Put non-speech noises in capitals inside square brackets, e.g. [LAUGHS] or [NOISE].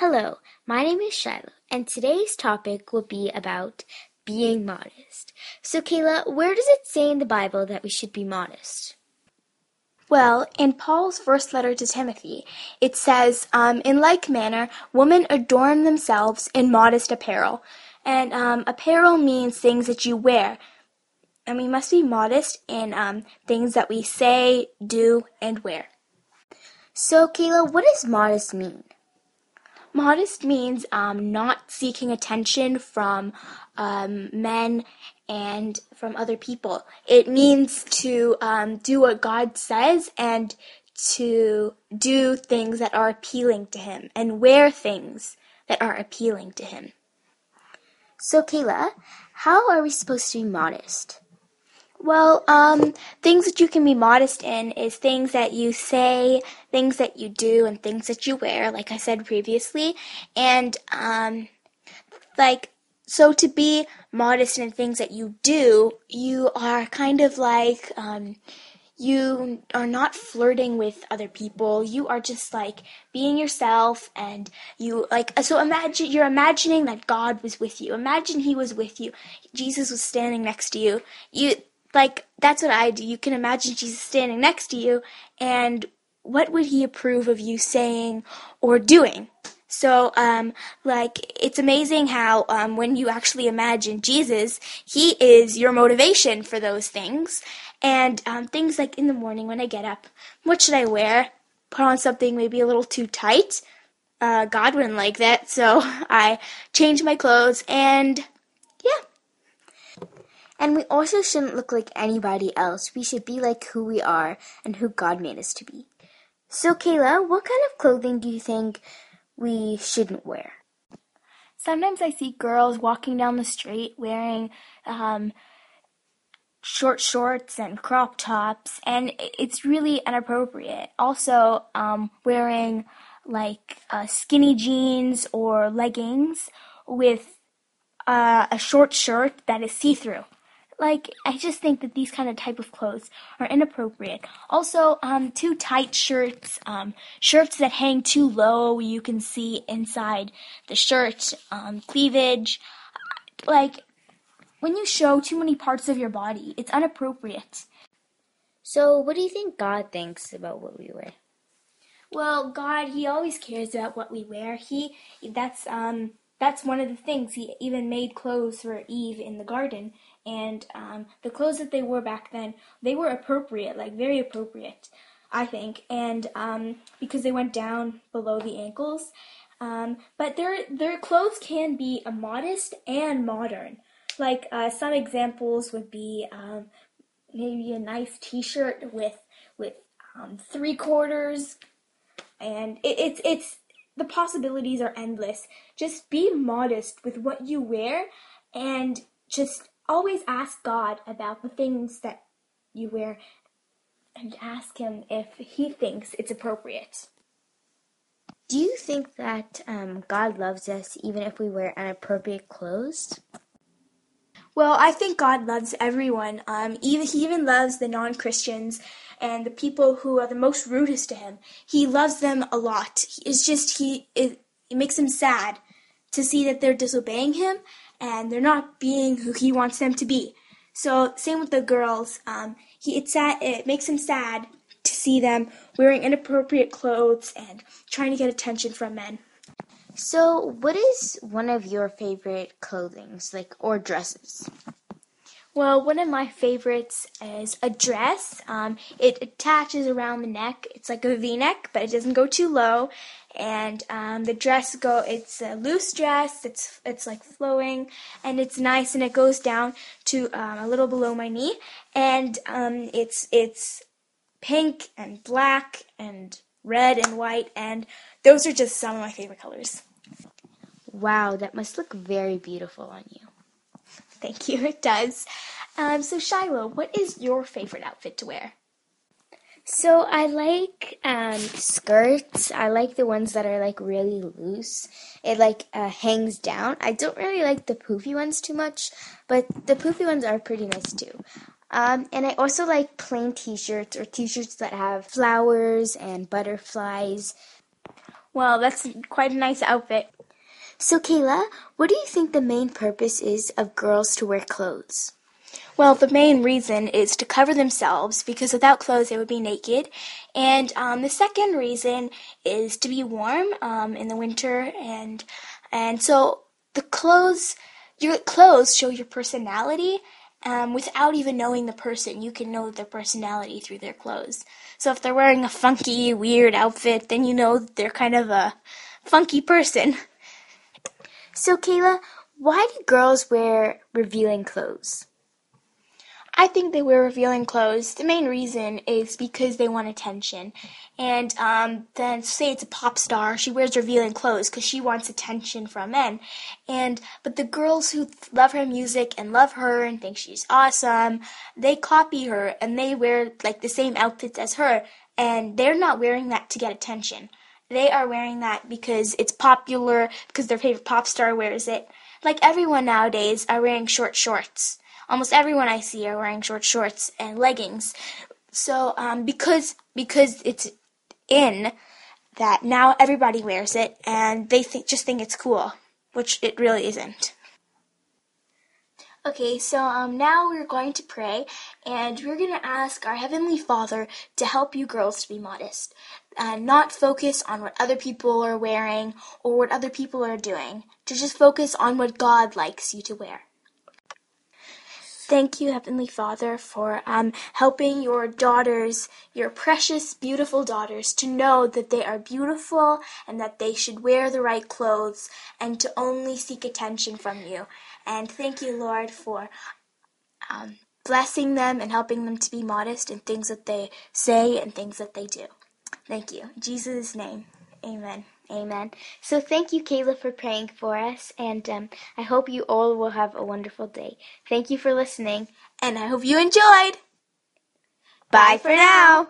Hello, my name is Shiloh, and today's topic will be about being modest. So, Kayla, where does it say in the Bible that we should be modest? Well, in Paul's first letter to Timothy, it says, um, In like manner, women adorn themselves in modest apparel. And um, apparel means things that you wear. And we must be modest in um, things that we say, do, and wear. So, Kayla, what does modest mean? Modest means um, not seeking attention from um, men and from other people. It means to um, do what God says and to do things that are appealing to Him and wear things that are appealing to Him. So, Kayla, how are we supposed to be modest? Well, um, things that you can be modest in is things that you say, things that you do, and things that you wear, like I said previously. And, um, like, so to be modest in things that you do, you are kind of like, um, you are not flirting with other people. You are just like being yourself and you like so imagine you're imagining that God was with you. Imagine he was with you. Jesus was standing next to you. You like that's what I do. You can imagine Jesus standing next to you and what would he approve of you saying or doing? So, um, like, it's amazing how, um, when you actually imagine Jesus, he is your motivation for those things. And, um, things like in the morning when I get up, what should I wear? Put on something maybe a little too tight. Uh, God wouldn't like that, so [LAUGHS] I change my clothes and. And we also shouldn't look like anybody else. We should be like who we are and who God made us to be. So, Kayla, what kind of clothing do you think we shouldn't wear. Sometimes I see girls walking down the street wearing um, short shorts and crop tops, and it's really inappropriate. Also, um, wearing like uh, skinny jeans or leggings with uh, a short shirt that is see through like I just think that these kind of type of clothes are inappropriate. Also, um, too tight shirts, um, shirts that hang too low, you can see inside the shirt, um, cleavage. Like when you show too many parts of your body, it's inappropriate. So, what do you think God thinks about what we wear? Well, God, He always cares about what we wear. He that's um that's one of the things. He even made clothes for Eve in the garden and um, the clothes that they wore back then they were appropriate like very appropriate i think. And um, because they went down below the ankles. Um, but their their clothes can be a modest and modern. Like uh, some examples would be um, maybe a nice t-shirt with with um, three quarters. And it, it's it's the possibilities are endless. Just be modest with what you wear and just always ask God about the things that you wear and ask Him if He thinks it's appropriate. Do you think that um, God loves us even if we wear inappropriate clothes? Well, I think God loves everyone. Um, even He even loves the non-Christians and the people who are the most rudest to Him. He loves them a lot. It's just He it, it makes Him sad to see that they're disobeying Him and they're not being who he wants them to be. So same with the girls. Um, he it's sad. It makes him sad to see them wearing inappropriate clothes and trying to get attention from men. So, what is one of your favorite clothings, like or dresses? Well, one of my favorites is a dress. Um, it attaches around the neck. It's like a V-neck, but it doesn't go too low. And um, the dress go. It's a loose dress. It's it's like flowing, and it's nice, and it goes down to um, a little below my knee. And um, it's it's pink and black and red and white, and those are just some of my favorite colors. Wow, that must look very beautiful on you. Thank you, [LAUGHS] it does. Um, so, Shiloh, what is your favorite outfit to wear? So I like um, skirts. I like the ones that are like really loose. It like uh, hangs down. I don't really like the poofy ones too much, but the poofy ones are pretty nice too. Um, and I also like plain t-shirts or t-shirts that have flowers and butterflies. Well, that's quite a nice outfit. So, Kayla, what do you think the main purpose is of girls to wear clothes? Well, the main reason is to cover themselves because without clothes they would be naked. And um, the second reason is to be warm um, in the winter. And and so the clothes, your clothes show your personality. Um, without even knowing the person, you can know their personality through their clothes. So if they're wearing a funky, weird outfit, then you know they're kind of a funky person. So, Kayla, why do girls wear revealing clothes? I think they wear revealing clothes. The main reason is because they want attention. And um, then, say it's a pop star, she wears revealing clothes because she wants attention from men. And but the girls who love her music and love her and think she's awesome, they copy her and they wear like the same outfits as her, and they're not wearing that to get attention. They are wearing that because it's popular, because their favorite pop star wears it. Like everyone nowadays are wearing short shorts almost everyone I see are wearing short shorts and leggings. So um, because because it's in that now everybody wears it and they think just think it's cool, which it really isn't. Okay, so um, now we're going to pray, and we're going to ask our Heavenly Father to help you girls to be modest, and not focus on what other people are wearing or what other people are doing, to just focus on what God likes you to wear. Thank you, Heavenly Father, for um, helping your daughters, your precious, beautiful daughters, to know that they are beautiful and that they should wear the right clothes and to only seek attention from you. And thank you, Lord, for um, blessing them and helping them to be modest in things that they say and things that they do. Thank you. In Jesus' name, amen. Amen. So thank you, Kayla, for praying for us, and um, I hope you all will have a wonderful day. Thank you for listening, and I hope you enjoyed. Bye, Bye for now. now.